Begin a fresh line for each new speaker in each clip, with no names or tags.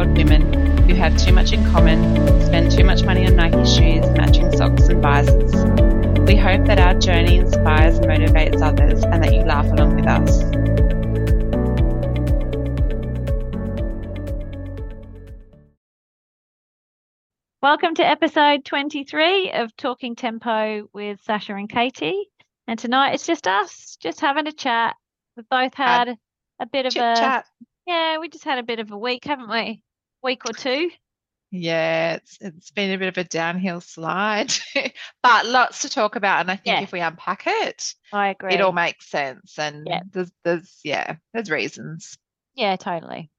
old women who have too much in common, spend too much money on Nike shoes, matching socks, and visors. We hope that our journey inspires and motivates others and that you laugh along with us.
Welcome to episode 23 of Talking Tempo with Sasha and Katie. And tonight it's just us, just having a chat. We've both had, had a bit of a
chat.
Yeah, we just had a bit of a week, haven't we? Week or two.
Yeah, it's it's been a bit of a downhill slide, but lots to talk about. And I think yeah. if we unpack it,
I agree.
It all makes sense, and yeah. there's there's yeah, there's reasons.
Yeah, totally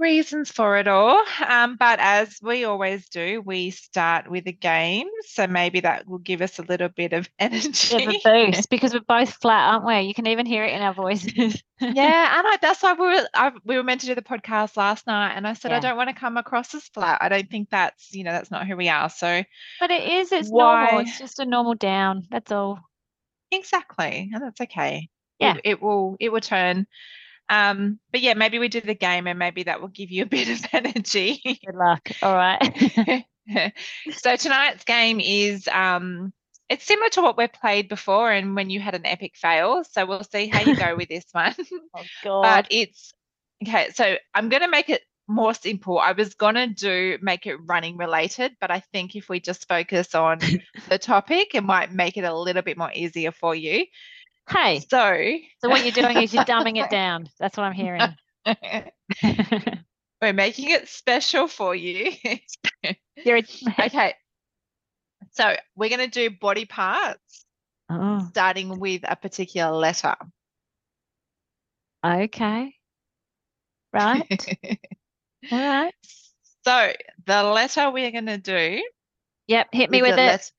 reasons for it all. Um, but as we always do, we start with a game. So maybe that will give us a little bit of energy.
Bit of a boost because we're both flat, aren't we? You can even hear it in our voices.
yeah, and I, that's why we were I, we were meant to do the podcast last night, and I said yeah. I don't want to come across as flat. I don't think that's you know that's not who we are. So,
but it is. It's why... normal. It's just a normal down. That's all.
Exactly, and that's okay.
Yeah,
it, it will it will turn um, but yeah, maybe we do the game and maybe that will give you a bit of energy.
Good luck. All right.
so tonight's game is um, it's similar to what we've played before and when you had an epic fail. So we'll see how you go with this one.
oh god.
But it's okay, so I'm gonna make it more simple. I was gonna do make it running related, but I think if we just focus on the topic, it might make it a little bit more easier for you.
Hey.
So.
So what you're doing is you're dumbing it down. That's what I'm hearing.
We're making it special for you. okay. So we're going to do body parts,
oh.
starting with a particular letter.
Okay. Right. All right.
So the letter we're going to do.
Yep. Hit me with it.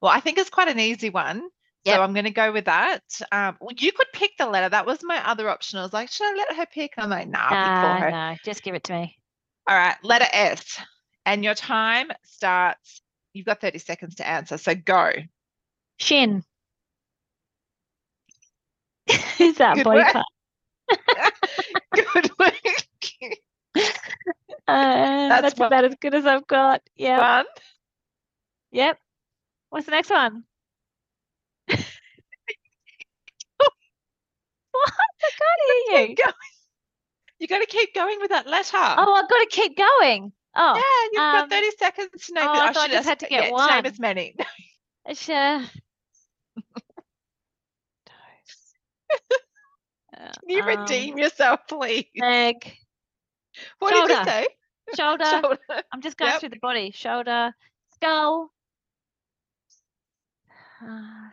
Well, I think it's quite an easy one. Yep. So I'm going to go with that. Um, well, you could pick the letter. That was my other option. I was like, should I let her pick? I'm like, nah,
nah pick No, just give it to me.
All right, letter S. And your time starts, you've got 30 seconds to answer. So go.
Shin. Is that Good boy part?
Good work.
Uh, that's, that's about as good as I've got. Yeah. Yep. What's the next one? what? I can't hear you.
You got to keep going with that letter.
Oh, I've got to keep going. Oh,
yeah, you've um, got 30 seconds to name
oh. I, I thought I just had to get
yeah,
one.
Name as many.
Sure.
Can you um, redeem yourself, please?
Leg.
What
Shoulder.
did you say?
Shoulder. Shoulder. I'm just going yep. through the body. Shoulder, skull. Uh,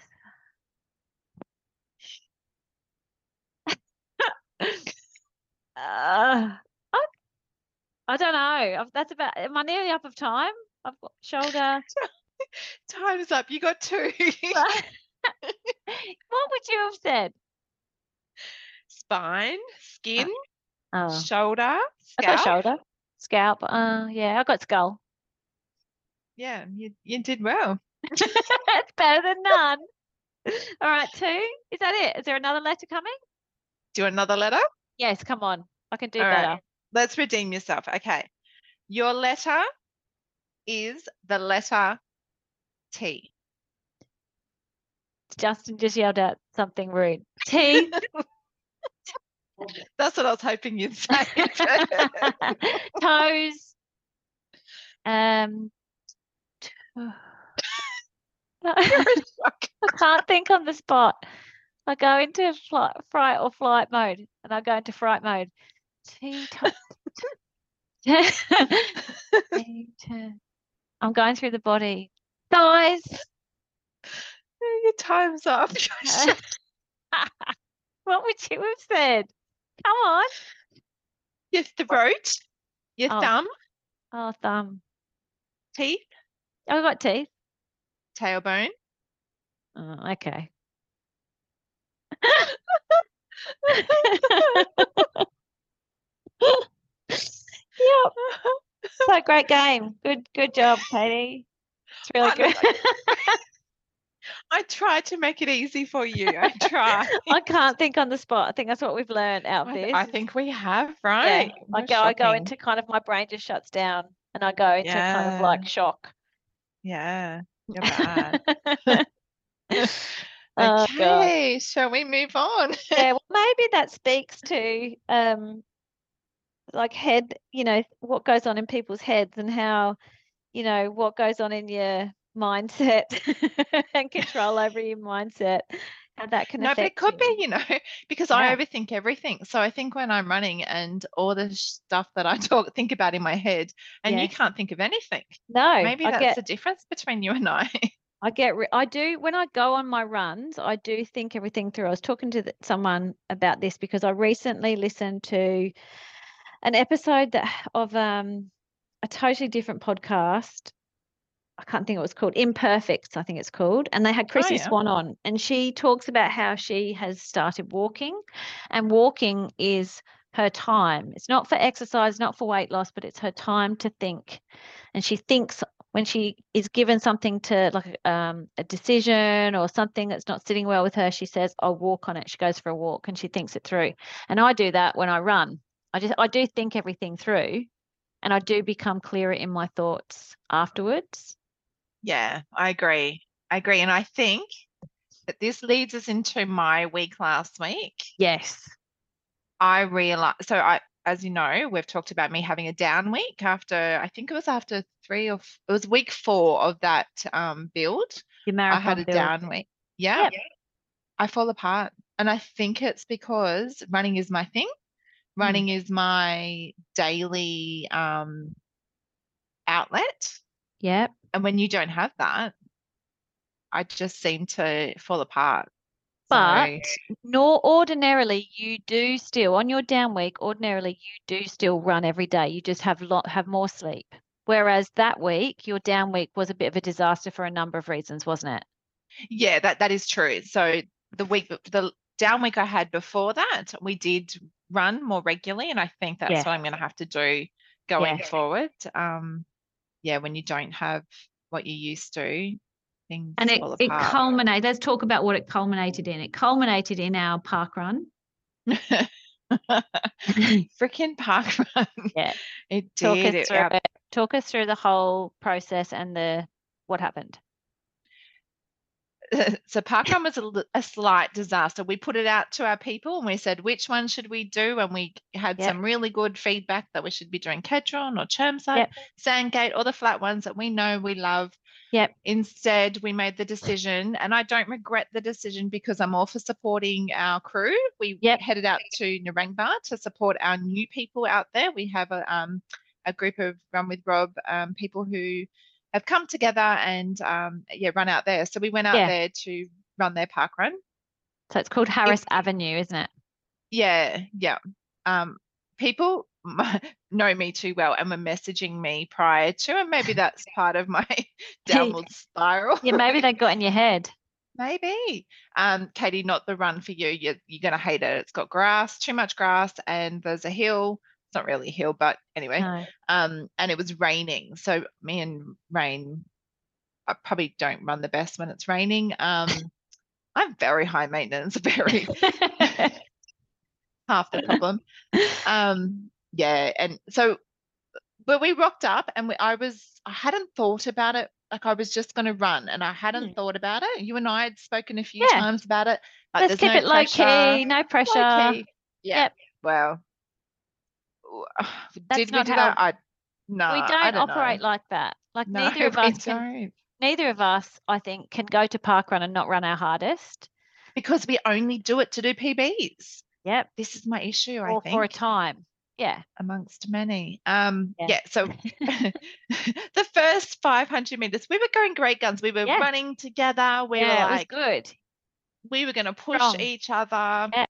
Uh, I, I don't know. That's about. Am I nearly up of time? I've got shoulder.
Time's up. You got two.
what would you have said?
Spine, skin,
oh.
shoulder,
scalp. I got shoulder, scalp. Uh, yeah, I got skull.
Yeah, you you did well.
That's better than none. All right, two. Is that it? Is there another letter coming?
Do another letter?
Yes, come on. I can do
All
better.
Right. Let's redeem yourself. Okay. Your letter is the letter T.
Justin just yelled out something rude. T.
That's what I was hoping you'd say.
Toes. Um. I can't think on the spot. I go into flight, fright or flight mode, and I go into fright mode. Two times. I'm going through the body. Thighs.
Your time's up.
what would you have said? Come on.
Your throat. Your
oh.
thumb.
Oh, thumb.
Teeth.
Oh, I've got teeth.
Tailbone.
Oh, okay. Yep. So great game. Good good job, Katie. It's really good.
I try to make it easy for you. I try.
I can't think on the spot. I think that's what we've learned out of
I,
this.
I think we have,
yeah.
right?
I
No
go I go into kind of my brain just shuts down and I go into kind of like shock.
Yeah, you're bad.
Oh,
okay, shall we move on?
yeah, well, maybe that speaks to um like head, you know, what goes on in people's heads and how, you know, what goes on in your mindset and control over your mindset, how that can
No, but it could
you.
be, you know, because I overthink everything. So I think when I'm running and all the stuff that I talk think about in my head, and you can't think of anything.
No,
Maybe
I
that's
get
the difference between you and I.
I get re- I do when I go on my runs, I do think everything through. I was talking to th- someone about this because I recently listened to an episode that of um a totally different podcast. I can't think what it was called. Imperfects, I think it's called. And they had Chrissy
yeah.
Swan on, and she talks about how she has started walking, and walking is her time. It's not for exercise, not for weight loss, but it's her time to think. And she thinks when she is given something to like um, a decision or something that's not sitting well with her, she says, "I'll walk on it." She goes for a walk and she thinks it through. And I do that when I run. I just I do think everything through, and I do become clearer in my thoughts afterwards.
Yeah, I agree. I agree. And I think that this leads us into my week last week.
Yes.
I realized, so I, as you know, we've talked about me having a down week after, I think it was after three or f- it was week four of that um, build.
Your
I had a
build.
down week. Yeah.
Yep.
I fall apart. And I think it's because running is my thing.
Mm.
Running is my daily um, outlet.
Yep.
And when you don't have that, I just seem to fall apart.
But nor ordinarily you do still on your down week ordinarily you do still run every day you just have lot have more sleep whereas that week your down week was a bit of a disaster for a number of reasons wasn't it
Yeah, that that is true. So the week, the down week I had before that, we did run more regularly, and I think that's
Yeah.
what I'm going to have to do going
Yeah.
forward. Um, yeah, when you don't have what you used to, things
and it, it culminated let's talk about what it culminated in it culminated in our park run
Freaking park run.
Yeah.
it did.
talk us
It-
through it. talk us through the whole process and the what happened
so parkrun was a, a slight disaster. We put it out to our people and we said, which one should we do? And we had
Yep.
some really good feedback that we should be doing Kedron or Chermside,
Yep.
Sandgate, or the flat ones that we know we love.
Yep.
Instead, we made the decision, and I don't regret the decision because I'm all for supporting our crew. We
Yep.
headed out to Narangba to support our new people out there. We have a um, a group of Run with Rob um, people who have come together and um, yeah, run out there. So we went out
Yeah.
there to run their park run.
so it's called harris avenue isn't it
Yeah, yeah. Um, people know me too well and were messaging me prior to, and maybe that's part of my downward spiral.
yeah maybe they got in your head
Maybe. Um, Katie, not the run for you. You're, you're going to hate it. It's got grass, too much grass, and there's a hill. It's not really a hill, but anyway.
no.
Um, and it was raining. So me and Rain, I probably don't run the best when it's raining. Um, I'm very high maintenance, very half the problem. Um, yeah, and so, but we rocked up, and we, I was, I hadn't thought about it. Like I was just going to run, and I hadn't
Hmm.
thought about it. You and I had spoken a few
Yeah.
times about it. Like,
let's keep
no
it low
pressure.
key no pressure
key. Yeah.
Yep.
Well, w-
That's
did we
not
do
how-
that? I no.
we don't,
don't
operate
know.
like that like
No,
neither of us can,
don't.
neither of us i think can go to park run and not run our hardest
because we only do it to do PBs.
yep
This is my issue, I
or
think,
for a time yeah
amongst many. Um,
Yeah.
yeah. So the first 500 meters, we were going great guns. We were
Yeah.
running together. We
yeah
were
it was
like,
good
we were going to push
Strong.
each other.
Yeah.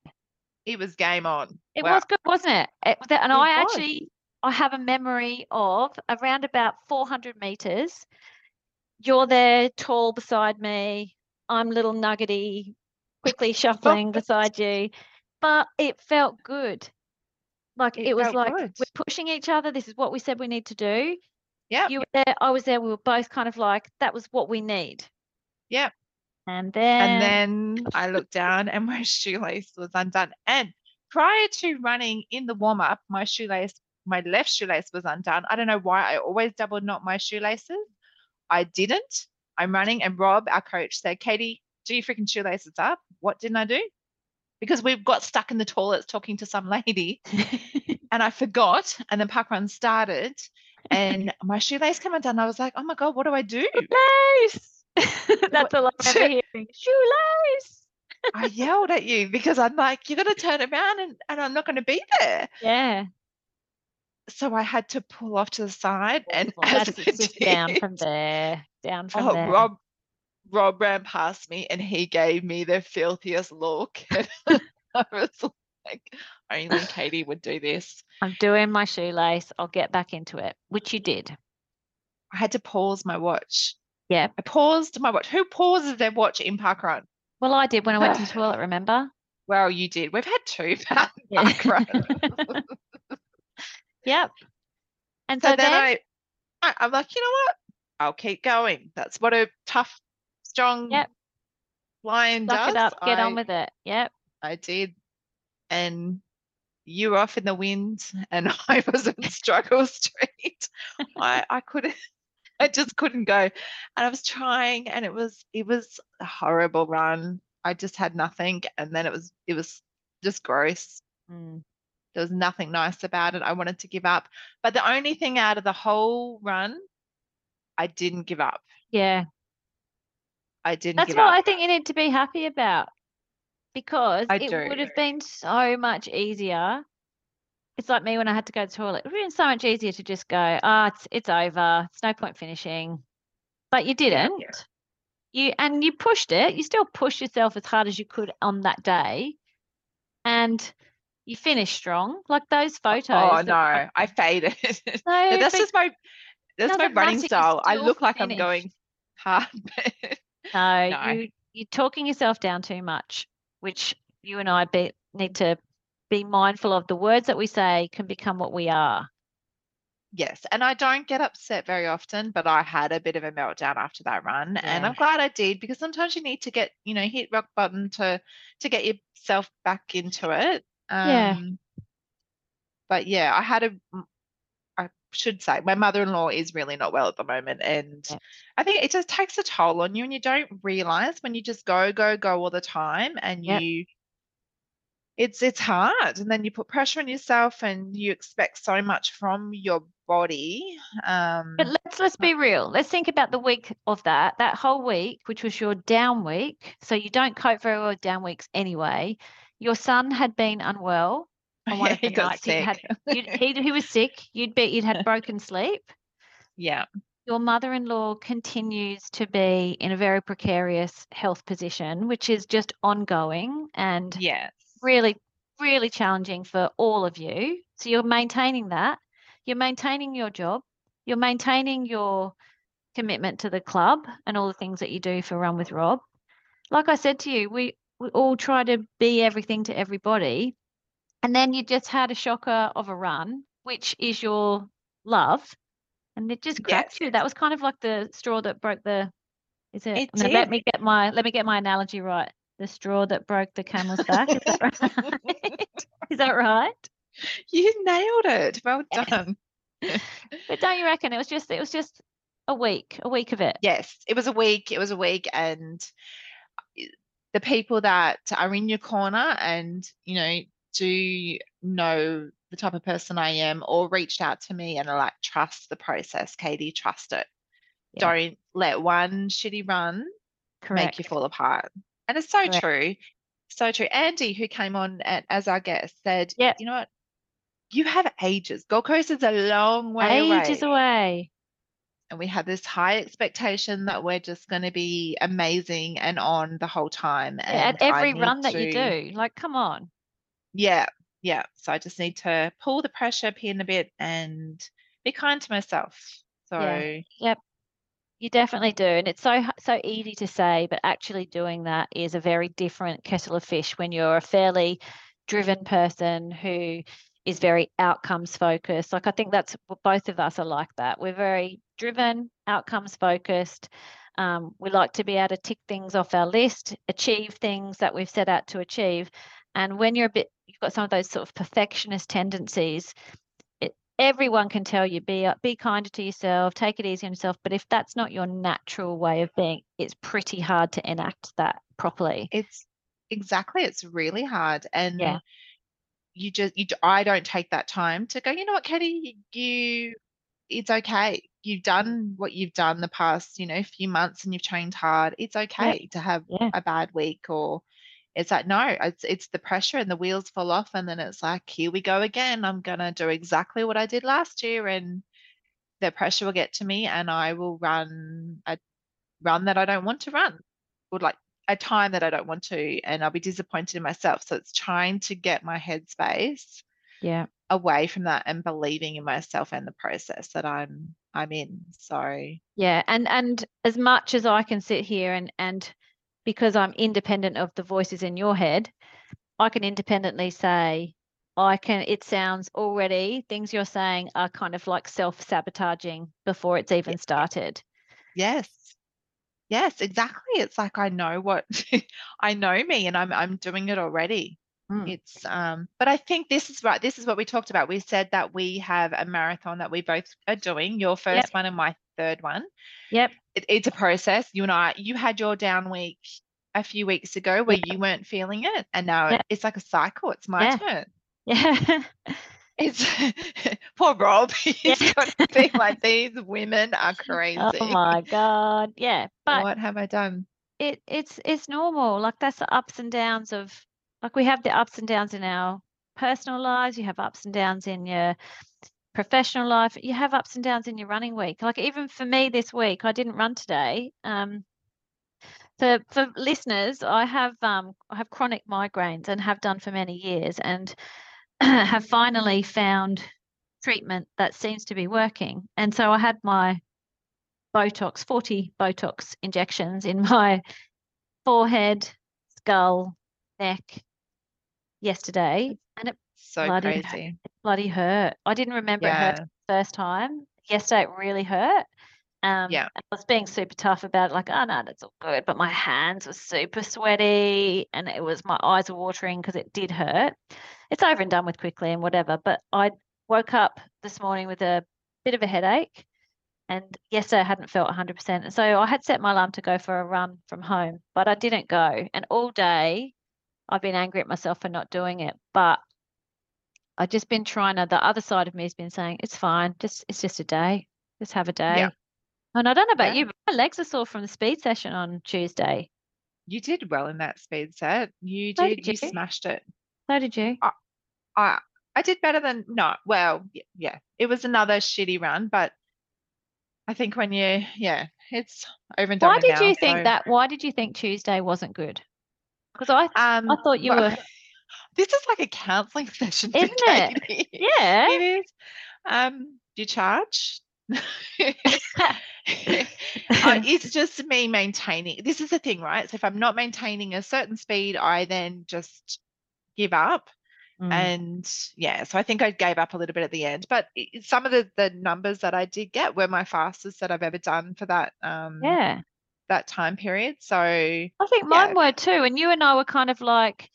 It was game on.
It
Wow.
was good, wasn't it? it and
It
I
was.
actually, I have a memory of around about 400 meters. You're there, tall beside me. I'm little nuggety, quickly shuffling beside you. But it felt good. Like
It
it, was like
good.
we're pushing each other. This is what we said we need to do.
Yeah.
You were there, I was there. We were both kind of like that was what we need.
Yeah.
And then,
And then I looked down and my shoelace was undone. And prior to running in the warm up, my shoelace, my left shoelace was undone. I don't know why I always double knot my shoelaces. I didn't. I'm running, and Rob, our coach, said, Katie, do your freaking shoelaces up. What didn't I do? Because we've got stuck in the toilets talking to some lady and I forgot. And then park run started and my shoelace came undone. I was like, oh my God, what do I do?
shoelace. That's all I remember hearing. Shoelace.
I yelled at you because I'm like, you're going to turn around and, and I'm not going to be there.
Yeah.
So I had to pull off to the side and
Well, just down from there. Down from
Oh,
there.
Rob, Rob ran past me and he gave me the filthiest look. I was like, only Katie would do this.
I'm doing my shoelace. I'll get back into it, which you did.
I had to pause my watch.
Yeah.
I paused my watch. Who pauses their watch in park run?
Well, I did when I went to the toilet, remember?
Well, you did. We've had two park
Yeah. yep. And
So,
so,
then,
then,
I, I, I'm like, you know what? I'll keep going. That's what a tough, strong
Yep.
lion
suck
does.
it up, get
I,
on with it. Yep.
I did. And you were off in the wind and I was in struggle street. I, I couldn't I just couldn't go. And I was trying and it was it was a horrible run. I just had nothing and then it was it was just gross.
Mm.
There was nothing nice about it. I wanted to give up. But the only thing out of the whole run, I didn't give up.
Yeah.
I didn't
That's what
up.
I think you need to be happy about because
I
it
do.
would have been so much easier. It's like me when I had to go to the toilet. It would have been so much easier to just go, ah, it's it's over. It's no point finishing. But you didn't.
yeah.
You and you pushed it. You still pushed yourself as hard as you could on that day. And you finished strong. Like those photos.
Oh no, I faded.
No, but
just my that's my running style. I look like I'm going hard.
No,
No.
you you're talking yourself down too much, which you and I be, need to be mindful of. The words that we say can become what we are.
yes, and I don't get upset very often, but I had a bit of a meltdown after that run, and I'm glad I did because sometimes you need to get, you know, hit rock bottom to to get yourself back into it.
Yeah.
Um, But yeah, I had a I should say my mother-in-law is really not well at the moment, and
Yeah.
I think it just takes a toll on you, and you don't realize when you just go, go, go all the time, and
Yep.
you. It's it's hard, and then you put pressure on yourself, and you expect so much from your body. Um,
But let's let's be real. Let's think about the week of that. That whole week, which was your down week. So you don't cope very well with down weeks anyway. Your son had been unwell on one
yeah,
of the
he got
nights. He had
sick.
he he was sick. You'd be you'd had broken sleep.
yeah,
your mother-in-law continues to be in a very precarious health position, which is just ongoing and
yes,
really, really challenging for all of you. So you're maintaining that. You're maintaining your job. You're maintaining your commitment to the club and all the things that you do for Run with Rob. Like I said to you, we, we all try to be everything to everybody. And then you just had a shocker of a run, which is your love. And it just cracked
Yes.
you. That was kind of like the straw that broke the is it?
It
let me get my let me get my analogy right. The straw that broke the camel's back. Is that right? Is that right?
you nailed it. Well done.
But don't you reckon it was just it was just a week, a week of it.
Yes, it was a week. It was a week, and uh, the people that are in your corner and you know do know the type of person I am, or reached out to me and are like, trust the process, Katie, trust it.
Yeah.
Don't let one shitty run
Correct.
make you fall apart. And it's so true. So true. Andy, who came on at, as our guest, said,
Yep.
you know what? You have ages. Gold Coast is a long way
Ages
away.
away.
And we have this high expectation that we're just going to be amazing and on the whole time.
Yeah,
And
at every run that you do. Like, come on.
Yeah. Yeah. So I just need to pull the pressure pin a bit and be kind to myself. So,
Yeah. You definitely do. And it's so so easy to say, but actually doing that is a very different kettle of fish when you're a fairly driven person who is very outcomes focused. Like I think that's both of us are like that. We're very driven, outcomes focused. Um, we like to be able to tick things off our list, achieve things that we've set out to achieve. And when you're a bit, you've got some of those sort of perfectionist tendencies. Everyone can tell you be uh, be kinder to yourself, take it easy on yourself. But if that's not your natural way of being, it's pretty hard to enact that properly.
It's exactly. It's really hard, and
Yeah.
you just you. i don't take that time to go. You know what, Katie? You, it's okay. You've done what you've done the past, you know, few months, and you've trained hard. It's okay to have
Yeah.
a bad week, or it's like no, it's it's the pressure and the wheels fall off, and then it's like here we go again. I'm gonna do exactly what I did last year, and the pressure will get to me, and I will run a run that I don't want to run, or like a time that I don't want to, and I'll be disappointed in myself. So it's trying to get my headspace
Yeah.
away from that and believing in myself and the process that I'm I'm in. So
Yeah, and and as much as I can sit here and and because I'm independent of the voices in your head, I can independently say I can it sounds already things you're saying are kind of like self-sabotaging before it's even started.
yes. Yes, exactly. It's like I know what I know me and I'm I'm doing it already.
Mm.
It's um but I think this is right. This is what we talked about. We said that we have a marathon that we both are doing, your first one and my third one.
Yep.
It, it's a process. You and I, you had your down week a few weeks ago where you weren't feeling it, and now
Yeah.
it's like a cycle. It's my
Yeah.
turn.
Yeah.
It's poor Rob. He's
Yeah.
got to be like these women are crazy.
oh my God. Yeah. But
what have I done?
it it's it's normal. Like that's the ups and downs of like we have the ups and downs in our personal lives, you have ups and downs in your professional life, you have ups and downs in your running week. Like even for me this week, I didn't run today. Um for for listeners, I have um I have chronic migraines and have done for many years and have finally found treatment that seems to be working. And so I had my Botox, 40 Botox injections in my forehead, skull, neck yesterday, and it
So
bloody
crazy.
bloody hurt. I didn't remember it hurt the first time. Yesterday it really hurt. Um,
Yeah.
I was being super tough about it, like, oh no, that's all good. But my hands were super sweaty and it was my eyes were watering because it did hurt. It's over and done with quickly and whatever. But I woke up this morning with a bit of a headache. And yesterday I hadn't felt 100%. And so I had set my alarm to go for a run from home, but I didn't go. And all day I've been angry at myself for not doing it. But I've just been trying to, the other side of me has been saying, it's fine. Just, it's just a day. Just have a day. And I don't know about
Yeah.
you, but my legs are sore from the speed session on Tuesday.
You did well in that speed set. You
So
did.
did
You
you.
smashed it.
So did you.
I I did better than no. Well, yeah, it was another shitty run, but I think when you yeah, it's over and done
Why did
now,
you think
so,
that? Why did you think Tuesday wasn't good? Because I,
Um,
I thought you
well,
were,
This is like a counselling session,
Isn't it? Yeah.
It is. Um, do you charge? Uh, it's just me maintaining. This is the thing, right? So if I'm not maintaining a certain speed, I then just give up.
Mm.
And yeah, so I think I gave up a little bit at the end. But some of the the numbers that I did get were my fastest that I've ever done for that um
yeah.
That time period. So
I think
Yeah.
mine were too. And you and I were kind of like,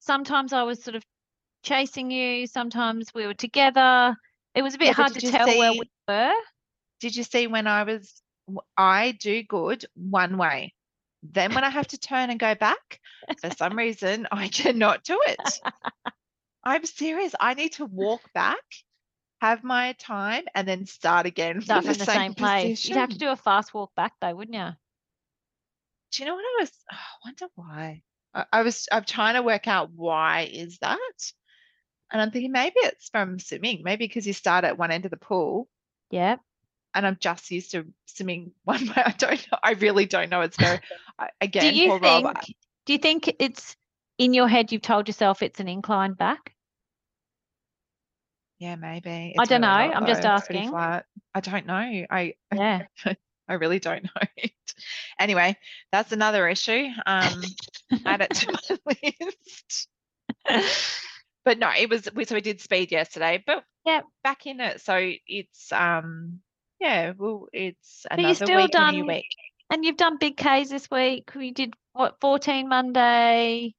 sometimes I was sort of chasing you, sometimes we were together. It was a bit
Yeah,
hard to tell where we were.
did you see when I was I do good one way. Then when I have to turn and go back, for some reason I cannot do it. I'm serious. I need to walk back, have my time, and then start again
Start
from
from the same place. You'd have to do a fast walk back though, wouldn't you?
Do you know what I was? oh, I wonder why. I, I was. I'm trying to work out why is that, and I'm thinking maybe it's from swimming. Maybe because you start at one end of the pool,
Yeah.
and I'm just used to swimming one way. I don't know. I really don't know. It's very I-
Do
again.
you
poor
think. Do you think it's in your head you've told yourself it's an incline back?
Yeah, maybe.
I don't
really
know. I'm just.
It's
asking.
I don't know. I
Yeah.
I really don't know it. Anyway, that's another issue. Um, add it to my list. But no, it was we so we did speed yesterday, but
yeah,
back in it. So it's um yeah, well it's
But you still
week, a new
done-
week.
And you've done big Ks this week. We did what 14 Monday.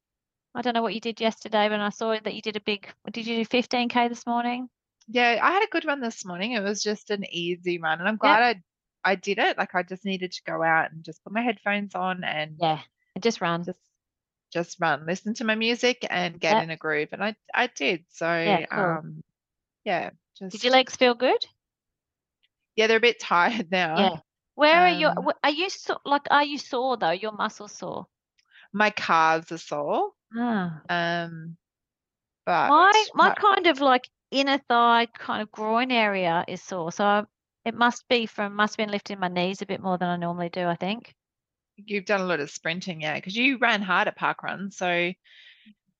I don't know what you did yesterday, but I saw that you did a big. Did you do 15k this morning?
Yeah, I had a good run this morning. It was just an easy run, and I'm glad I I did it. Like I just needed to go out and just put my headphones on and
Yeah, and just run.
just just run, listen to my music and get
Yep.
in a groove. And I I did. So
Yeah, cool.
um yeah, just
Did your legs feel good?
yeah, they're a bit tired now.
Yeah. Where are your?
Um,
Are you so, like? Are you sore though? Your muscles sore?
My calves are sore.
Ah.
Um but
My my
my-
kind of like inner thigh, kind of groin area is sore. So I, it must be from must have been lifting my knees a bit more than I normally do. I think.
you've done a lot of sprinting, yeah, because you ran hard at park run, so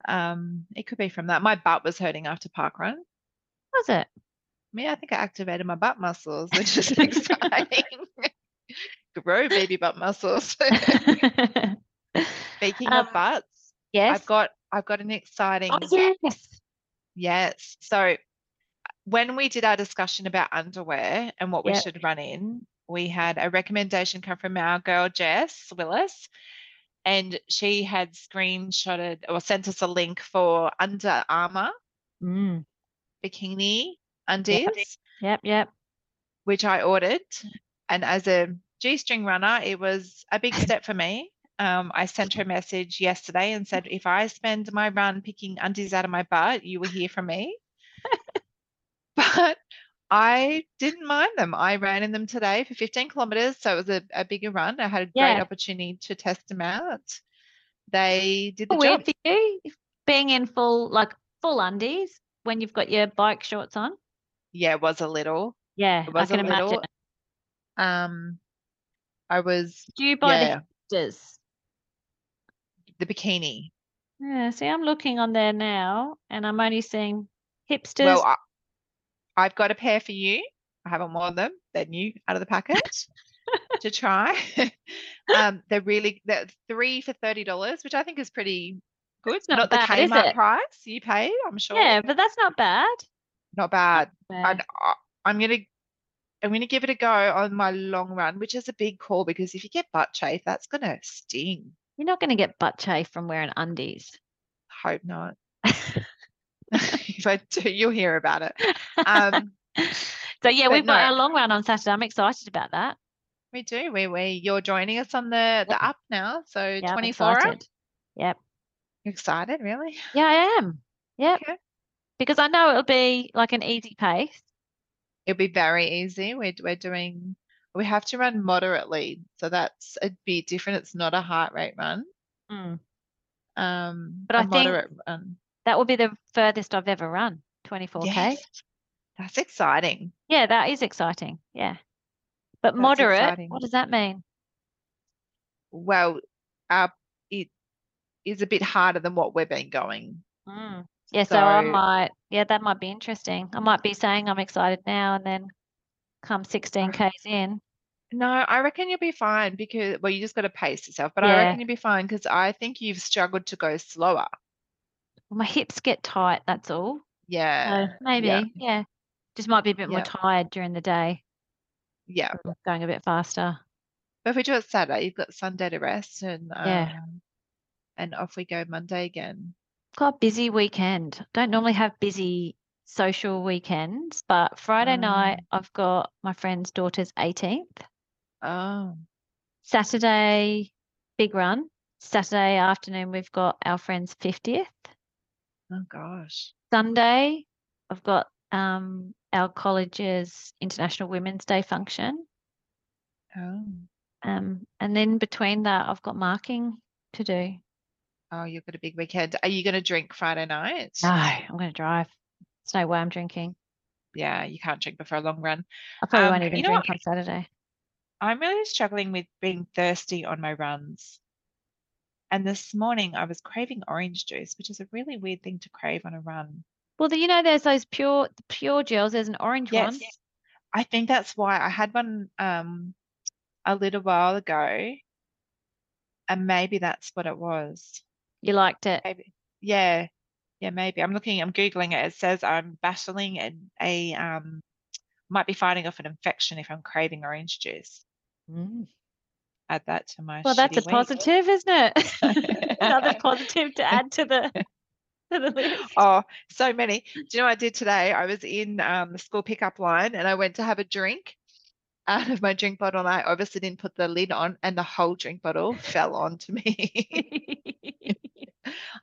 um it could be from that. My butt was hurting after park run.
Was it?
Me, I think I activated my butt muscles, which is exciting. Grow baby butt muscles. Speaking
Um,
of butts,
yes.
I've got I've got an exciting
Oh yes.
yes. So when we did our discussion about underwear and what we should run in, we had a recommendation come from our girl Jess Willis, and she had screenshotted or sent us a link for Under Armour
Mm.
bikini undies.
Yep. Yep.
which I ordered. And as a G string runner, it was a big step for me. Um, I sent her a message yesterday and said, if I spend my run picking undies out of my butt, you will hear from me. but I didn't mind them. I ran in them today for 15 kilometers. So it was a, a bigger run. I had a great
Yeah.
opportunity to test them out. They did the
Weird
job.
for you being in full like full undies when you've got your bike shorts on.
Yeah, it was a little.
Yeah,
It
I can imagine.
little. Um, I was
Do you buy
yeah,
the hipsters?
the bikini.
Yeah, see, I'm looking on there now and I'm only seeing hipsters.
Well, I, I've got a pair for you. I haven't worn them. They're new out of the packet to try. um, they're really they're three for thirty dollars, which I think is pretty good.
It's not
the
bad, is
Kmart
it?
price you paid, I'm sure.
yeah, but that's not bad.
Not bad.
bad.
And I, I'm gonna I'm gonna give it a go on my long run, which is a big call because if you get butt chafe, that's gonna sting.
You're not going to get butt chafe from wearing undies.
Hope not. do, you'll hear about it. Um,
so yeah, we've got
no.
our long run on Saturday. I'm excited about that.
we do. We we you're joining us on the the app now. So
Yeah, I'm
24 hour.
excited. Yep.
Excited, really?
Yeah, I am. Yep.
Okay.
Because I know it'll be like an easy pace.
It'll be very easy. We're we're doing we have to run moderately, so that's a bit different. It's not a heart rate run.
Mm.
Um,
But
a
I think-
run.
That will be the furthest I've ever run. 24k.
Yes, that's exciting.
Yeah, that is exciting. Yeah. But
That's
moderate,
exciting.
what does that mean?
Well, uh, it is a bit harder than what we've been going.
Mm. Yeah, so I might, yeah, that might be interesting. I might be saying I'm excited now and then come 16Ks in.
No, I reckon you'll be fine because well, you just got to pace yourself. But I reckon you'll be fine because I think you've struggled to go slower.
Well, my hips get tight, that's all.
Yeah,
So maybe,
yeah.
yeah. Just might be a bit more tired during the day,
yeah.
going a bit faster.
But if we do it Saturday, you've got Sunday to rest and
Yeah.
um, and off we go Monday again.
Got a busy weekend. Don't normally have busy social weekends, but Friday night I've got my friend's daughter's 18th.
Oh,
Saturday, big run. Saturday afternoon, we've got our friend's 50th.
Oh gosh.
Sunday, I've got um, our college's International Women's Day function.
Oh,
Um, and then between that, I've got marking to do.
oh, you've got a big weekend. Are you going to drink Friday night?
No, I'm going to drive. There's no way I'm drinking.
Yeah, you can't drink before a long run.
I probably
Um,
won't even drink
what?
on Saturday.
I'm really struggling with being thirsty on my runs. And this morning I was craving orange juice, which is a really weird thing to crave on a run.
Well, you know, there's those pure the pure gels. There's an orange one.
Yes. I think that's why I had one um a little while ago. And maybe that's what it was.
You liked it.
Maybe. Yeah. Yeah, maybe. I'm looking, I'm Googling it. It says I'm battling and a um might be fighting off an infection if I'm craving orange juice.
Mm.
Add that to my.
Well, that's a
week.
positive, isn't it? Another positive to add to the to the list.
Oh, so many. Do you know what I did today? I was in um, the school pickup line and I went to have a drink out of my drink bottle. And I obviously didn't put the lid on, and the whole drink bottle fell onto me.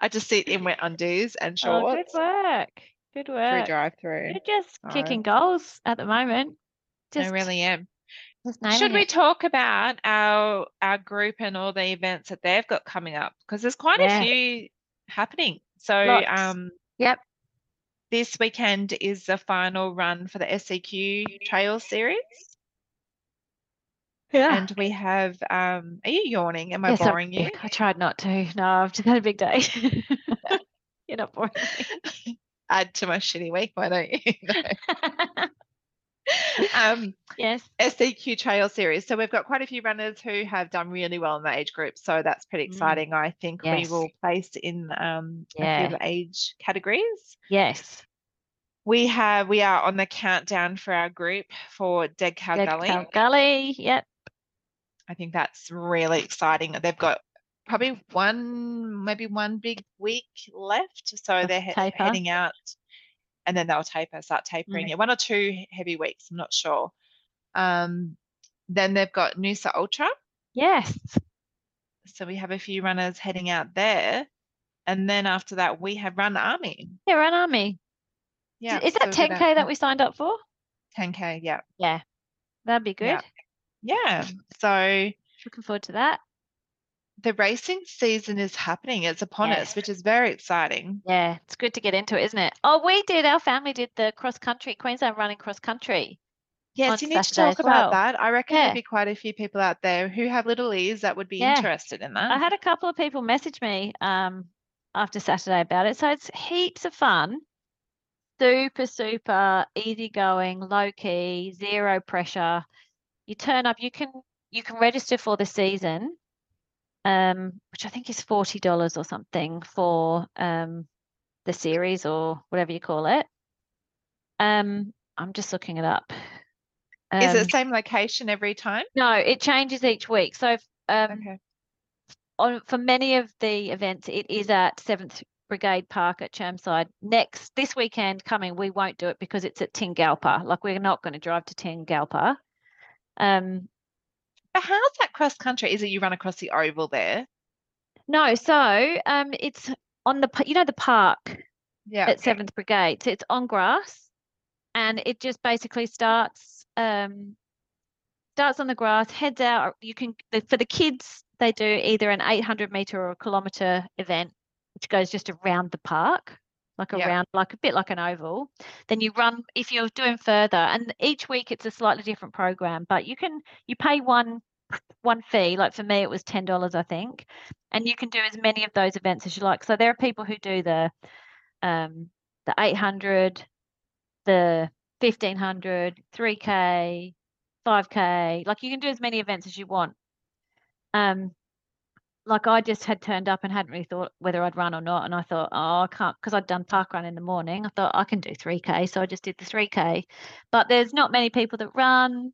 I just sit in wet undies and shorts.
oh, good work. Good
through
work.
drive through.
You're just
So,
kicking goals at the moment.
I really am. Should we
it.
talk about our our group and all the events that they've got coming up? Because there's quite
Yeah.
a few happening. So
Lots.
um
Yep.
this weekend is the final run for the SEQ Trail Series.
Yeah.
And we have um are you yawning? Am I
Yes, I'm
boring you?
I tried not to. No, I've just had a big day. You're not boring.
Add to my shitty week, why don't you? No. um
yes.
SEQ Trail Series. So we've got quite a few runners who have done really well in the age group. So that's pretty
Mm.
exciting. I think
Yes.
we will place in um, a few the age categories.
Yes.
We have we are on the countdown for our group for Dead Cow
Dead
Gully.
Cow Gully. Yep.
I think that's really exciting. They've got probably one, maybe one big week left. So they're he- heading out and then they'll taper, start tapering.
Mm.
Yeah, one or two heavy weeks, I'm not sure. Um, then they've got Noosa Ultra.
Yes.
So we have a few runners heading out there. And then after that, we have Run Army.
Yeah, Run Army.
Yeah.
Is that
we've
10K that we signed up for?
10K, yeah.
Yeah. That'd be good.
Yeah. Yeah. So
Looking forward to that.
The racing season is happening. It's upon
Yeah.
us, which is very exciting.
Yeah, it's good to get into it, isn't it? Oh, we did. Our family did the cross country, Queensland running cross country.
Yes, you need to talk about
well.
that. I reckon
Yeah.
there'll be quite a few people out there who have little ears that would be
Yeah.
interested in that.
I had a couple of people message me um, after Saturday about it. So it's heaps of fun. Super, super easygoing, low key, zero pressure. You turn up, you can you can register for the season, um, which I think is forty dollars or something for um, the series or whatever you call it. Um, I'm just looking it up.
Is
Um,
it same location every time?
no, it changes each week. So um,
Okay.
on for many of the events, it is at Seventh Brigade Park at Chermside. Next this weekend coming, we won't do it because it's at Tingalpa. Like we're not going to drive to Tingalpa. Um,
But how's that cross country? Is it you run across the oval there?
no, so um, it's on the you know the park
Yeah.
at Seventh Brigade. So it's on grass, and it just basically starts um, starts on the grass, heads out. You can the, for the kids they do either an 800 meter or a kilometer event, which goes just around the park, like
Yeah.
around like a bit like an oval. Then you run if you're doing further, and each week it's a slightly different program, but you can you pay one one fee. Like for me, it was ten dollars, I think, and you can do as many of those events as you like. So there are people who do the um, the 800, the 1500, 3K, 5K. Like you can do as many events as you want. Um, like I just had turned up and hadn't really thought whether I'd run or not. And I thought, oh, I can't, because I'd done park run in the morning. I thought I can do 3K. So I just did the 3K. But there's not many people that run.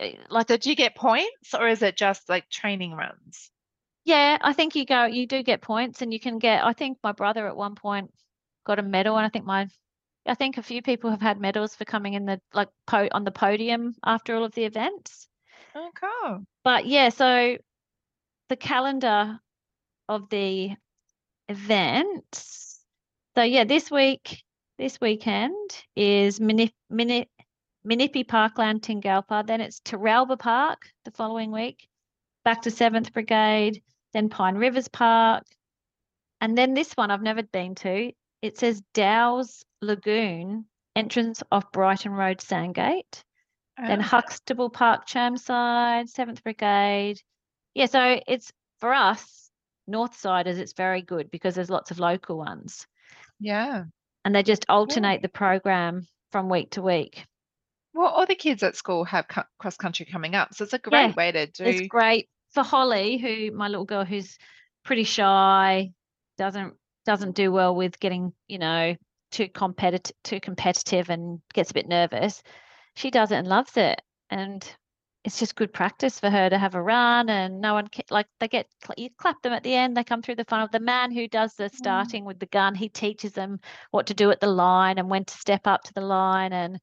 eh, Like,
So do you get points or is it just like training runs?
yeah, I think you go, you do get points and you can get, I think my brother at one point got a medal. And I think my, I think a few people have had medals for coming in the, like, po- on the podium after all of the events.
Oh, cool.
But yeah, so the calendar of the events. So yeah, this week, this weekend is Mini, Mini, Minnippi Parkland, Tingalpa. Then it's Terralba Park the following week, back to Seventh Brigade, then Pine Rivers Park, and then this one I've never been to. It says Dowse Lagoon, entrance off Brighton Road, Sandgate then
Oh,
Huxtable Park, Chermside, Seventh Brigade. Yeah, so it's for us North Siders. It's very good because there's lots of local ones,
yeah.
and they just alternate the program from week to week.
Well, all the kids at school have co- cross country coming up. So it's a
Yeah,
great way to do.
It's great for Holly, who my little girl, who's pretty shy, doesn't doesn't do well with getting you know too competitive, too competitive, and gets a bit nervous. She does it and loves it, and it's just good practice for her to have a run and no one like they get you clap them at the end they come through the funnel the man who does the starting with the gun he teaches them what to do at the line and when to step up to the line and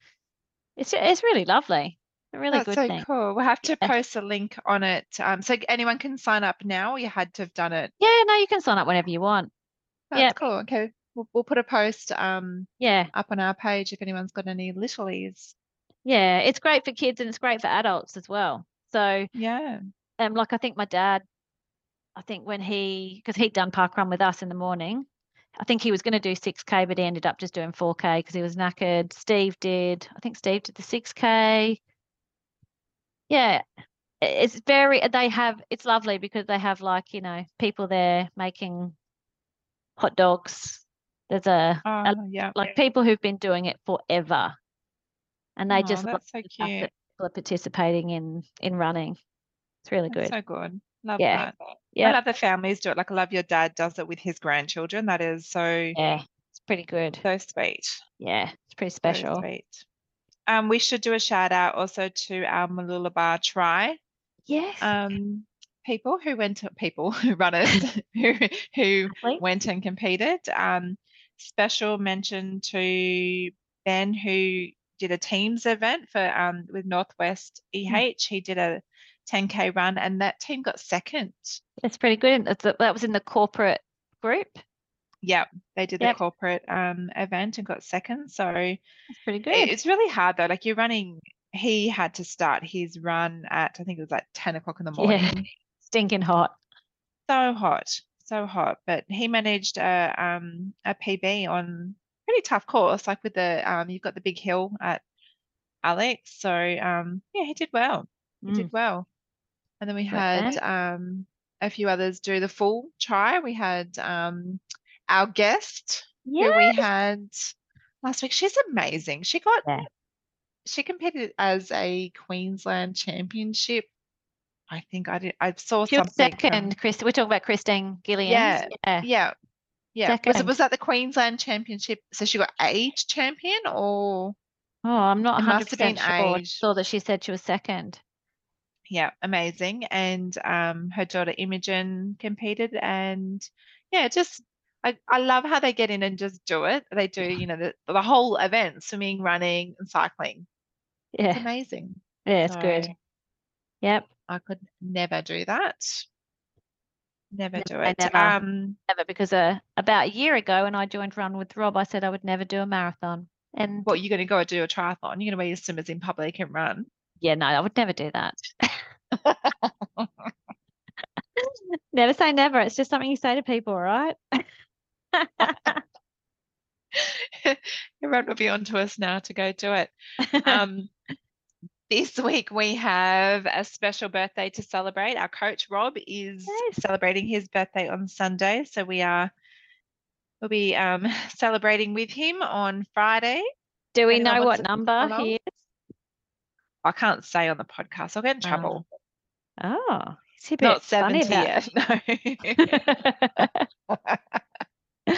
it's it's really lovely a really
That's
good
so
thing
cool. We'll have to
Yeah.
post a link on it. Um, so anyone can sign up now. or You had to have done it.
yeah no you can sign up whenever you want
That's
Yeah.
cool. Okay. We'll, we'll put a post um
yeah
up on our page if anyone's got any littlies.
Yeah it's great for kids and it's great for adults as well. So
Yeah.
um like I think my dad I think when he because he'd done park run with us in the morning I think he was going to do 6k but he ended up just doing 4k because he was knackered. Steve did I think Steve did the 6k yeah it's very they have it's lovely because they have like you know people there making hot dogs. There's a
Oh, yeah.
like people who've been doing it forever and they
Oh,
just love
so
the that people are participating in in running it's really
That's
good
so good. Love
Yeah.
that. I
yeah
love the families do it. Like I love your dad does it with his grandchildren. That is so
yeah it's pretty good
so sweet.
yeah it's pretty
So
special
sweet. Um, we should do a shout out also to our Mooloolaba Tri
yes
um people who went to people who runners who who went and competed. Um, special mention to Ben who did a teams event for um with Northwest EH. He did a 10k run and that team got second.
It's pretty good. That was in the corporate group.
Yeah, they did
Yep.
the corporate um event and got second. So
That's pretty
it-
good.
it's really hard though. Like you're running. He had to start his run at I think it was like 10 o'clock in the morning.
Yeah. Stinking hot.
so hot, so hot. But he managed a um a PB on pretty tough course, like with the um you've got the big hill at Alex. So um yeah, he did well. He
Mm.
did well. And then we had um a few others do the full try. We had um our guest who
Yeah.
we had last week. She's amazing. She got
Yeah.
she competed as a Queensland championship. I think I did I saw
She
something from-
second, Chris. We're talking about Christine Gillian.
Yeah,
Yeah.
Yeah. Yeah. Was it was that the Queensland Championship? So she got age champion or
Oh, I'm not
It must
100%
been
sure. I
age.
saw that she said she was second.
yeah, amazing. And um her daughter Imogen competed and yeah, just I, I love how they get in and just do it. They do, you know, the the whole event, swimming, running, and cycling. It's
Yeah.
amazing.
Yeah, it's good. Yep.
I could never do that. Never do it.
never.
Um
Never because uh, about a year ago when I joined Run with Rob, I said I would never do a marathon. And
what you're gonna go do a triathlon. You're gonna wear your swimmers in public and run.
yeah, no, I would never do that. Never say never. It's just something you say to people, right?
Everyone will be on to us now to go do it. Um, this week we have a special birthday to celebrate. Our coach Rob is
Yes.
celebrating his birthday on Sunday, so we are we'll be um, celebrating with him on Friday.
do we
anyone
know what number he is?
I can't say on the podcast. I'll get in trouble.
Oh, is he a bit
Not seventy yet. No.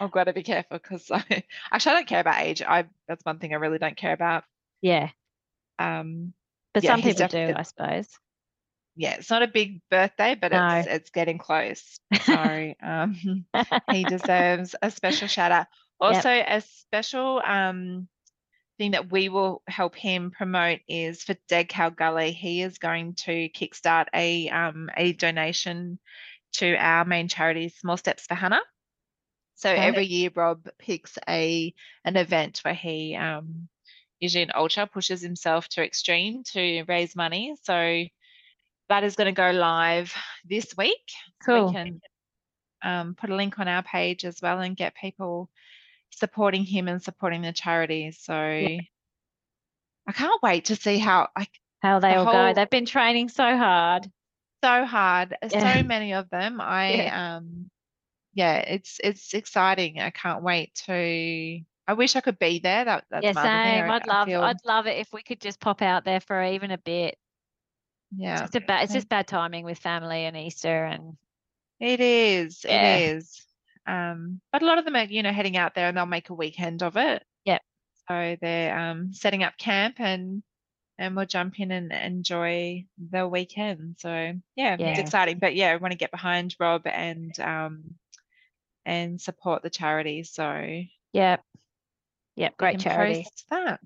I've got to be careful because I actually I don't care about age. I that's one thing I really don't care about.
yeah,
Um,
but
Yeah,
some people do, I suppose.
yeah, it's not a big birthday, but
No.
it's it's getting close. So um, he deserves a special shout out. Also, a special um thing that we will help him promote is for Dead Cow Gully. He is going to kickstart a um a donation to our main charity, Small Steps for Hannah. So
Okay.
every year, Rob picks a an event where he um usually an ultra pushes himself to extreme to raise money. So that is going to go live this week. So
Cool.
we can um, put a link on our page as well and get people supporting him and supporting the charity. So I can't wait to see how like
How they
the
all go. They've been training so hard.
so hard.
Yeah.
So many of them. I um yeah, it's it's exciting. I can't wait to I wish I could be there. That that's
yeah,
my other thing.
same. I'd love,
feel-
I'd love it if we could just pop out there for even a bit.
yeah.
It's just a bad, it's just bad timing with family and Easter and
It is.
Yeah.
It is. Um, but a lot of them are, you know, heading out there and they'll make a weekend of it.
Yep.
So they're um, setting up camp and and we'll jump in and enjoy the weekend. So yeah,
Yeah.
it's exciting. But yeah, I want to get behind Rob and um and support the charity. So
Yep. Yep. Great charity.
that.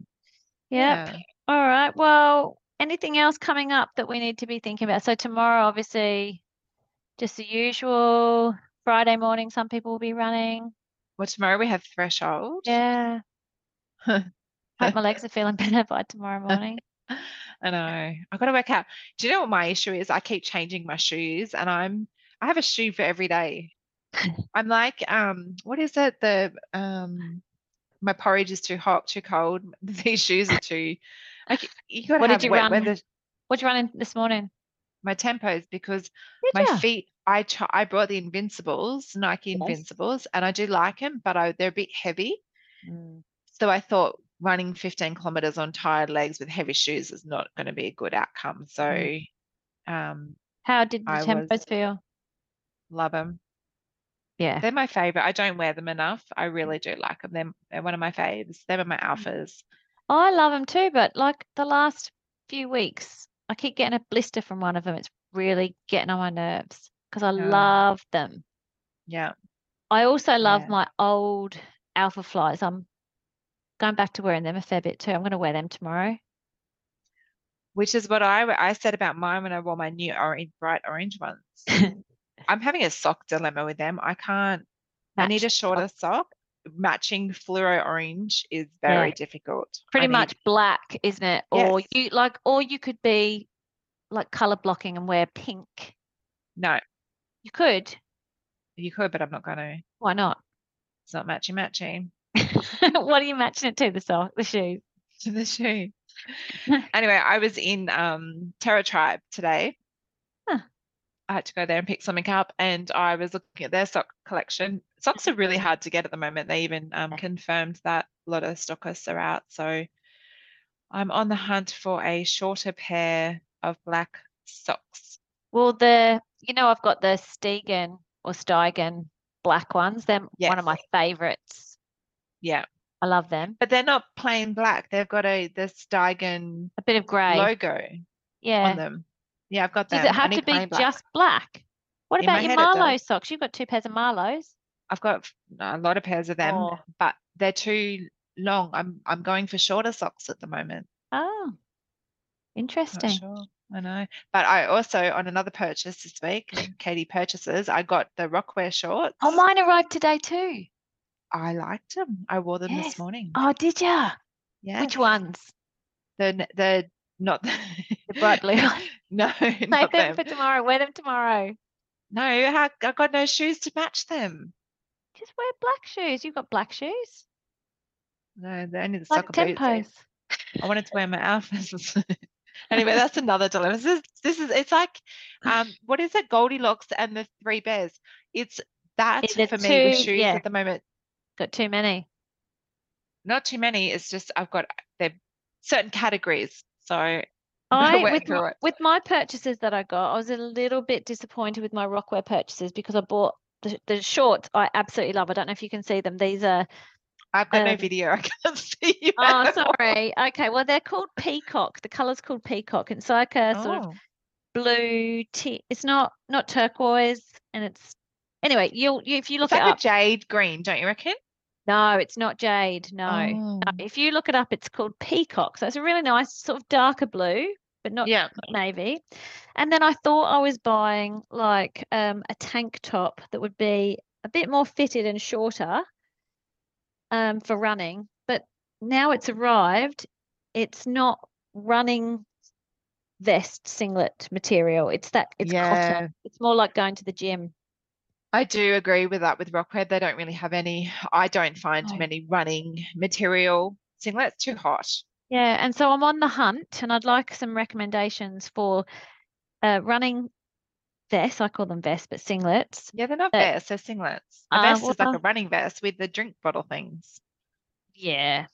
Yep.
Yeah.
All right. Well, anything else coming up that we need to be thinking about? So tomorrow, obviously, just the usual. Friday morning, some people will be running.
Well, tomorrow we have threshold.
Yeah. Hope my legs are feeling better by tomorrow morning.
I know. I've got to work out. Do you know what my issue is? I keep changing my shoes and I'm I have a shoe for every day. I'm like, um, what is it? The um my porridge is too hot, too cold. These shoes are too like you
What did you
wet
run?
weather
What'd you run in this morning?
my tempos because
Did
my
ya?
feet I ch- I brought the Invincibles, Nike
Yes.
Invincibles, and I do like them, but I, they're a bit heavy. So I thought running 15 kilometers on tired legs with heavy shoes is not going to be a good outcome. So
Mm.
um,
How did the
I
tempos feel?
love them.
Yeah.
They're my favorite. I don't wear them enough. I mm. really do like them. They're, they're one of my faves. They're my mm. alphas.
I love them too, but like the last few weeks, I keep getting a blister from one of them. It's really getting on my nerves because I love them.
Yeah.
I also love
Yeah.
my old Alpha Flies. I'm going back to wearing them a fair bit too. I'm going to wear them tomorrow.
Which is what I, I said about mine when I wore my new orange, bright orange ones. I'm having a sock dilemma with them. I can't, I need a shorter sock. Matching fluoro orange is very difficult. I
Pretty
need-
much black, isn't it? Or you like, or you could be like color blocking and wear pink.
No,
You could.
you could, but I'm not going to.
Why not?
It's not matchy matchy
what are you matching it to? The sock, the shoes.
to the shoe. anyway, I was in um Terra Tribe today. I had to go there and pick something up, and I was looking at their sock collection. Socks are really hard to get at the moment. They even um, confirmed that a lot of stockists are out. So I'm on the hunt for a shorter pair of black socks.
Well, the you know I've got the Stegen or Steigen black ones. They're one of my favorites.
Yeah,
I love them.
but they're not plain black. They've got a the Steigen
A bit of grey.
logo
yeah.
on them. Yeah, I've got
Does it have to be
black.
just black? What
In
about your. Marlowe socks? You've got two pairs of Marlowe's.
I've got a lot of pairs of them,
Oh.
but they're too long. I'm I'm going for shorter socks at the moment.
Oh, interesting.
sure. I know. But I also on another purchase this week, Katie purchases, I got the Rockwear oh, shorts.
Oh, mine arrived today too.
I liked them. I wore them
Yes.
this morning.
Oh, did ya?
Yeah.
Which ones?
The the not the,
The bright blue ones.
No, not
them
them.
for tomorrow. Wear them tomorrow.
No, I, I got no shoes to match them.
Just wear black shoes. You've got black shoes.
No, they're only the
Like
soccer boots.
tempos.
I wanted to wear my outfits. anyway, that's another dilemma. This is, this is it's like um what is it? Goldilocks and the three bears. It's that
Yeah,
for me with shoes
yeah.
at the moment.
Got too many.
Not too many. It's just I've got they're certain categories. So
I with my, with my purchases that I got, I was a little bit disappointed with my Rockwear purchases because I bought the, the shorts. I absolutely love. I don't know if you can see them. These are
I've got no
Um,
video. I can't see you.
oh sorry. Okay, well they're called peacock. The color's called peacock. It's like a sort of
Oh,
blue tea. It's not not turquoise, and it's anyway. You'll you, if you look
it's
it
like
up.
a jade green, don't you reckon?
No, it's not jade. No.
Oh.
No, If you look it up, it's called peacock. So it's a really nice sort of darker blue, but not
Yeah.
not navy. And then I thought I was buying like um, a tank top that would be a bit more fitted and shorter um, for running. But now it's arrived, it's not running vest singlet material. It's that it's
Yeah.
cotton. It's more like going to the gym.
I do agree with that with Rockwear. They don't really have any, I don't find
No.
many running material singlets too hot.
Yeah, and so I'm on the hunt, and I'd like some recommendations for uh, running vests. I call them vests, but singlets.
Yeah, they're not
Uh,
vests, they're singlets. A
uh,
vest is like a running vest with the drink bottle things.
Yeah,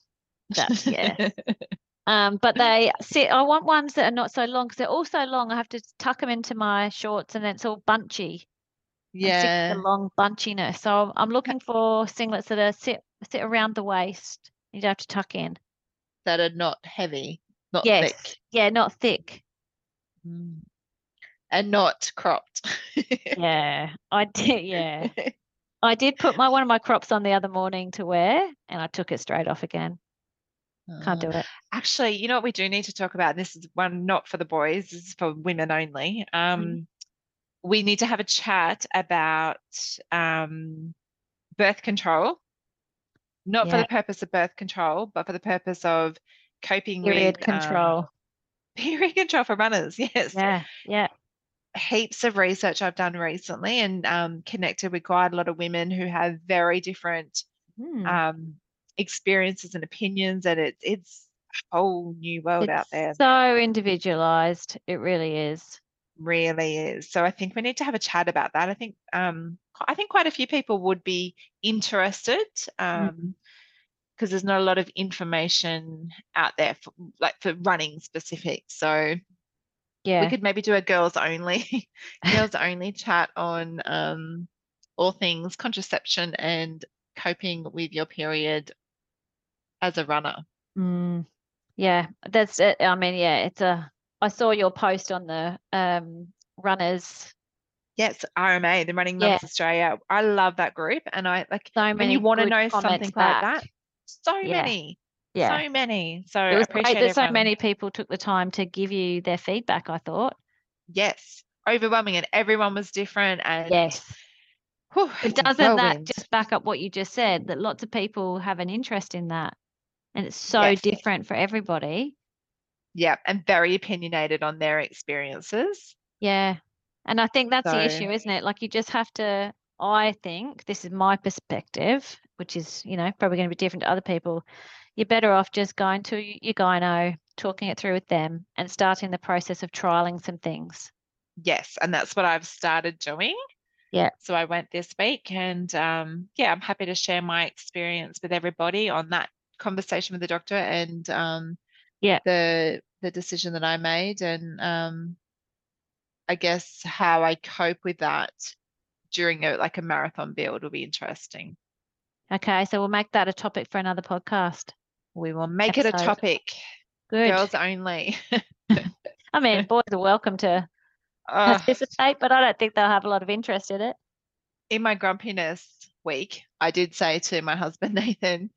that's yeah. Um, but they sit. I want ones that are not so long because they're all so long. I have to tuck them into my shorts, and then it's all bunchy. I'm sick of
Yeah.
the long bunchiness. So I'm looking for singlets that are sit sit around the waist. You don't have to tuck in.
That are not heavy. not
Yes.
thick.
Yeah, not thick.
Mm. And not cropped.
Yeah. I did yeah. I did put my one of my crops on the other morning to wear and I took it straight off again. Can't
Uh,
do it.
Actually, you know what we do need to talk about? And this is one not for the boys, this is for women only. Um, we need to have a chat about um, birth control, not for the purpose of birth control, but for the purpose of coping
Period
with um,
control.
period control for runners. Yes,
Yeah. Yeah.
heaps of research I've done recently and um, connected with quite a lot of women who have very different
Hmm.
um, experiences and opinions, and it's it's a whole new world out there.
so individualized. It really is.
really is. So I think we need to have a chat about that. I think um I think quite a few people would be interested um
Mhm.
because there's not a lot of information out there for like for running specific. So
yeah, we
could maybe do a girls only girls only chat on um all things contraception and coping with your period as a runner.
Mm, yeah, that's it. I mean, yeah, it's a. I saw your post on the um runners.
Yes, RMA, the Running
Yeah.
Australia. I love that group and I like
So
when you want to know something like that. So
Yeah.
many.
Yeah,
So many. So
it was great that so many people took the time to give you their feedback. I thought.
Yes, overwhelming, and everyone was different. And
Yes.
whew,
But doesn't that
whirlwind.
just back up what you just said? That lots of people have an interest in that, and it's so
Yes.
different for everybody.
Yeah, and very opinionated on their experiences.
Yeah. And I think that's the issue, isn't it? Like you just have to, I think, this is my perspective, which is, you know, probably going to be different to other people. You're better off just going to your gyno, talking it through with them, and starting the process of trialing some things.
Yes, and that's what I've started doing.
Yeah.
So I went this week, and um, yeah, I'm happy to share my experience with everybody on that conversation with the doctor and um,
Yeah.
the the decision that I made, and um, I guess how I cope with that during a like a marathon build will be interesting.
Okay. So we'll make that a topic for another podcast.
We will make it a topic,
Good.
girls only.
I mean, boys are welcome to
Ugh.
participate, but I don't think they'll have a lot of interest in it.
in my grumpiness week, I did say to my husband Nathan,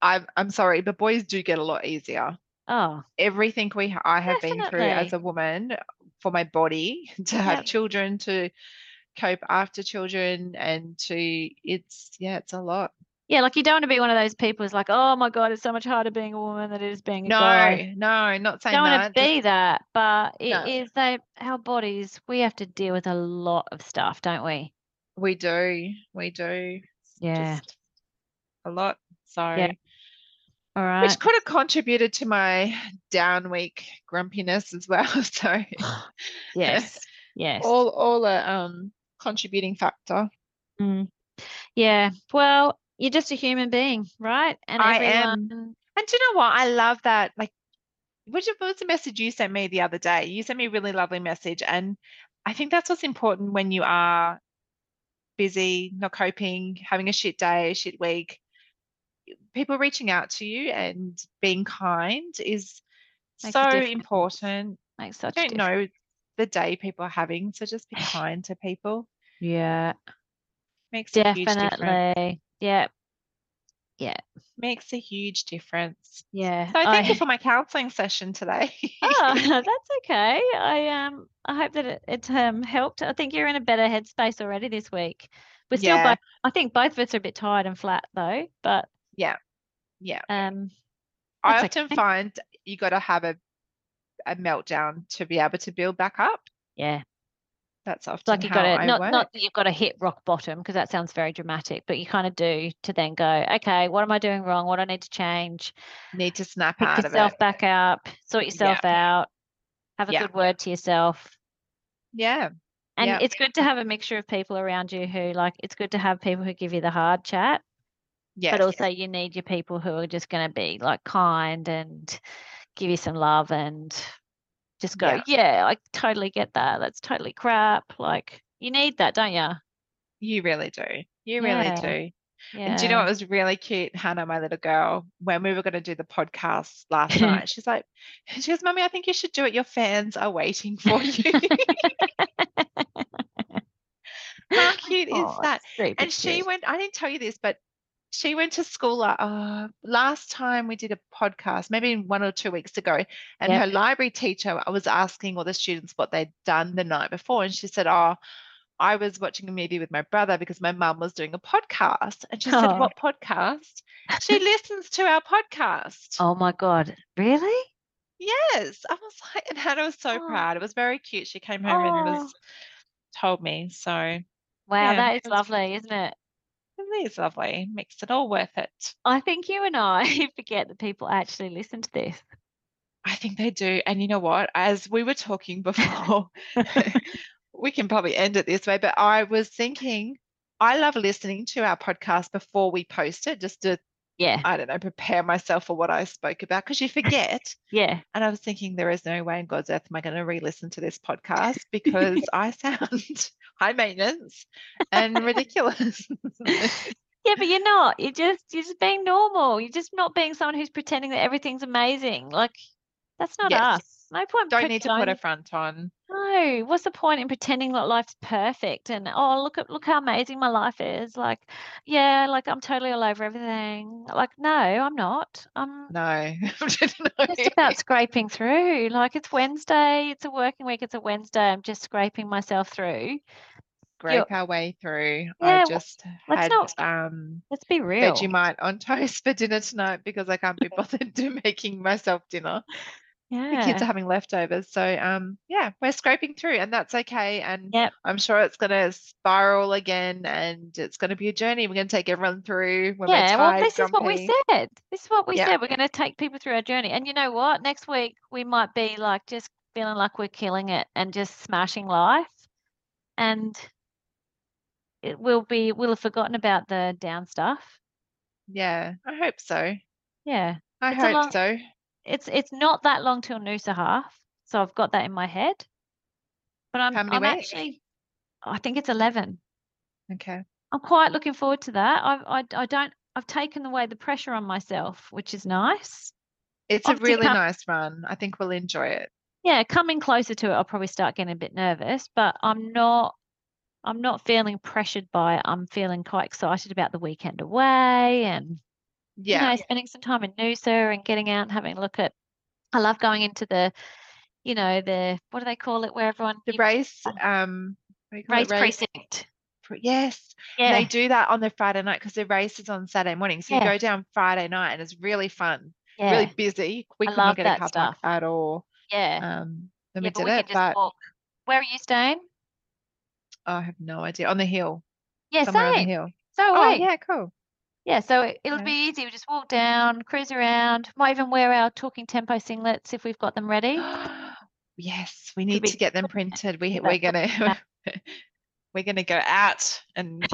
I'm I'm sorry, but boys do get a lot easier.
Oh,
Everything we I have been through as a woman for my body to have
Yep.
children, to cope after children, and to it's yeah, it's a lot.
yeah. Like you don't want to be one of those people who's like, oh my God, it's so much harder being a woman than it is being a guy.
No, no, not saying
don't want to be that, but it
No.
is that our bodies, we have to deal with a lot of stuff, don't we?
we do, we do.
Yeah.
just a lot. So
All right.
which could have contributed to my down week grumpiness as well. So
yes. Yes.
all all a um contributing factor.
Mm. Yeah. Well, you're just a human being, right? And
I am. And do you know what? I love that. Like, what was the message you sent me the other day? You sent me a really lovely message, and I think that's what's important when you are busy, not coping, having a shit day, a shit week. People reaching out to you and being kind is
Makes
so important.
makes such
I don't know the day people are having, so just be kind to people.
Yeah.
Makes a huge difference.
Definitely. Yeah.
Makes a huge difference.
Yeah.
So thank
I-
you for my counselling session today.
Oh, that's okay. I um I hope that it, it um helped. I think you're in a better headspace already this week. We're still
Yeah.
both I think both of us are a bit tired and flat though, but
yeah. Yeah.
Um
I
That's
often
okay.
find you got to have a a meltdown to be able to build back up.
yeah,
That's often
like you got to not
work.
not that you've got to hit rock bottom because that sounds very dramatic, but you kind of do to then go, okay, what am I doing wrong? What do I need to change?
Need to snap
Pick
out of
yourself
it.
back up, sort yourself out, have a
Yeah.
good word to yourself.
Yeah.
And
Yeah.
it's good to have a mixture of people around you who like it's good to have people who give you the hard chat
Yes.
but also you need your people who are just going to be like kind and give you some love and just go,
Yeah.
yeah, I totally get that. That's totally crap. Like you need that, don't you?
you really do. You
Yeah.
really do.
Yeah.
And do you know what was really cute? Hannah, my little girl, when we were going to do the podcast last night, she's like, she goes, Mummy, I think you should do it. Your fans are waiting for you. How cute is
Oh,
that? And she
cute.
went, I didn't tell you this, but she went to school uh, uh, last time we did a podcast, maybe one or two weeks ago, and
Yep.
her library teacher I was asking all the students what they'd done the night before, and she said, "Oh, I was watching a movie with my brother because my mum was doing a podcast." And she said,
Oh.
"What podcast?" She listens to our podcast.
Oh my God. Really?
Yes, I was like, and Hannah was so
Oh.
proud. It was very cute. She came home and
Oh.
was told me. So
Wow,
Yeah,
that is lovely, isn't it?
Is lovely. Makes it all worth it.
I think you and I forget that people actually listen to this.
I think they do. And you know what? As we were talking before, we can probably end it this way, but I was thinking I love listening to our podcast before we post it, just to,
Yeah,
I don't know, prepare myself for what I spoke about because you forget.
yeah.
And I was thinking, there is no way in God's earth am I going to re listen to this podcast because I sound high maintenance and ridiculous.
Yeah, but you're not. You're just you're just being normal. You're just not being someone who's pretending that everything's amazing. Like that's not
Yes.
us. No point.
don't need to put a front on.
No, what's the point in pretending that life's perfect and oh look at look how amazing my life is? Like, yeah, like I'm totally all over everything. Like, no, I'm not. I'm
No.
just about scraping through. Like it's Wednesday, it's a working week, it's a Wednesday. I'm just scraping myself through.
scrape our way through.
Yeah,
I just
let's
had
not-
um
Let's be real.
Vegemite on toast for dinner tonight because I can't be bothered to making myself dinner. The kids are having leftovers. So um yeah, we're scraping through and that's okay. And
Yep.
I'm sure it's gonna spiral again and it's gonna be a journey. We're gonna take everyone through when
Yeah,
we're
well,
tired,
this is what we said. This is what we
Yeah.
said. We're going to take people through our journey. And you know what? Next week, we might be like just feeling like we're killing it and just smashing life. And it will be, we'll have forgotten about the down stuff.
Yeah, I hope so.
Yeah.
I
It's
hope
long-
so.
It's it's not that long till Noosa half. So I've got that in my head. But I'm, I'm
weeks?
actually, I think it's 11.
Okay.
I'm quite looking forward to that. I, I, I don't, I've taken away the pressure on myself, which is nice.
It's a really
come-
nice run. I think we'll enjoy it.
yeah, coming closer to it, I'll probably start getting a bit nervous, but I'm not I'm not feeling pressured by it. I'm feeling quite excited about the weekend away and
Yeah.
you know, spending some time in Noosa and getting out and having a look at I love going into the you know, the what do they call it where everyone
The race, um, what do you call it?
race precinct.
Yes.
Yeah.
They do that on the Friday night because the race is on Saturday morning. So you go down Friday night and it's really fun,
yeah.
really busy. We
I
could
love
not get a car park
stuff.
at all.
yeah.
Um, when
yeah,
we did
we
it, but
walk. Where are you staying?
I have no idea. On the hill,
Yeah,
somewhere on the hill.
So
Oh,
we.
yeah, cool.
Yeah, so it- it'll
Yeah.
be easy. We just walk mm-hmm. down, cruise around. Might even wear our talking tempo singlets if we've got them ready.
yes, we need
be
to get them printed. We we're gonna we're gonna go out and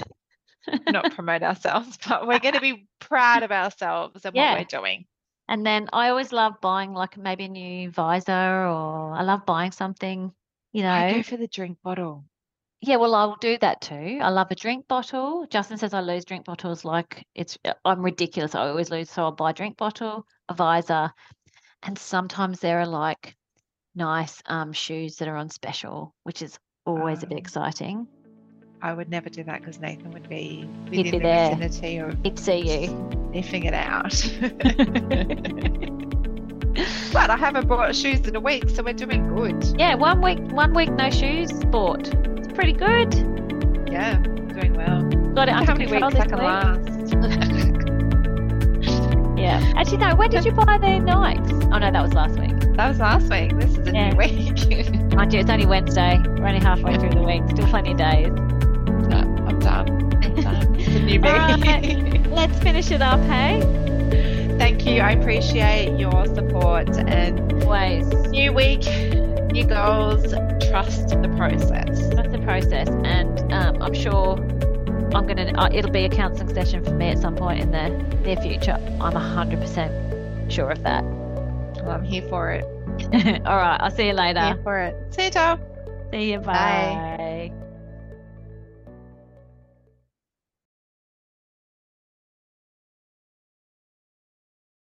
not promote ourselves, but we're gonna be proud of ourselves and
Yeah.
what we're doing.
And then I always love buying like maybe a new visor or I love buying something, you
I
know.
go for the drink bottle.
Yeah, well, I'll do that too. I love a drink bottle. Justin says I lose drink bottles like it's uh, I'm ridiculous. I always lose. So I'll buy a drink bottle, a visor, and sometimes there are like nice um shoes that are on special, which is always a bit
Oh.
exciting.
I would never do that because Nathan would be
He'd
within
be
the
there.
vicinity of
He'd see you.
sniffing it out. but I haven't bought shoes in a week, so we're doing good.
Yeah, one week, one week no shoes bought. Pretty good.
Yeah, doing well.
Got it under control this week.
last?
Yeah. Actually, no. When did you buy the Nikes? Oh no, that was last week.
that was last week. This is a
Yeah.
new week.
Mind you, it's only Wednesday. We're only halfway through the week. Still plenty of days.
No, I'm done. I'm done. It's a new me.
Alright. Let's finish it up, hey?
Thank you. I appreciate your support and
Always.
new week, new goals. Trust the process.
That's the process, and um, I'm sure I'm gonna. Uh, it'll be a counselling session for me at some point in the near future. I'm hundred percent sure of that.
Well, I'm here for it.
All right. I'll see you later.
Here for it. See you, Tom.
See you.
Bye.
Bye.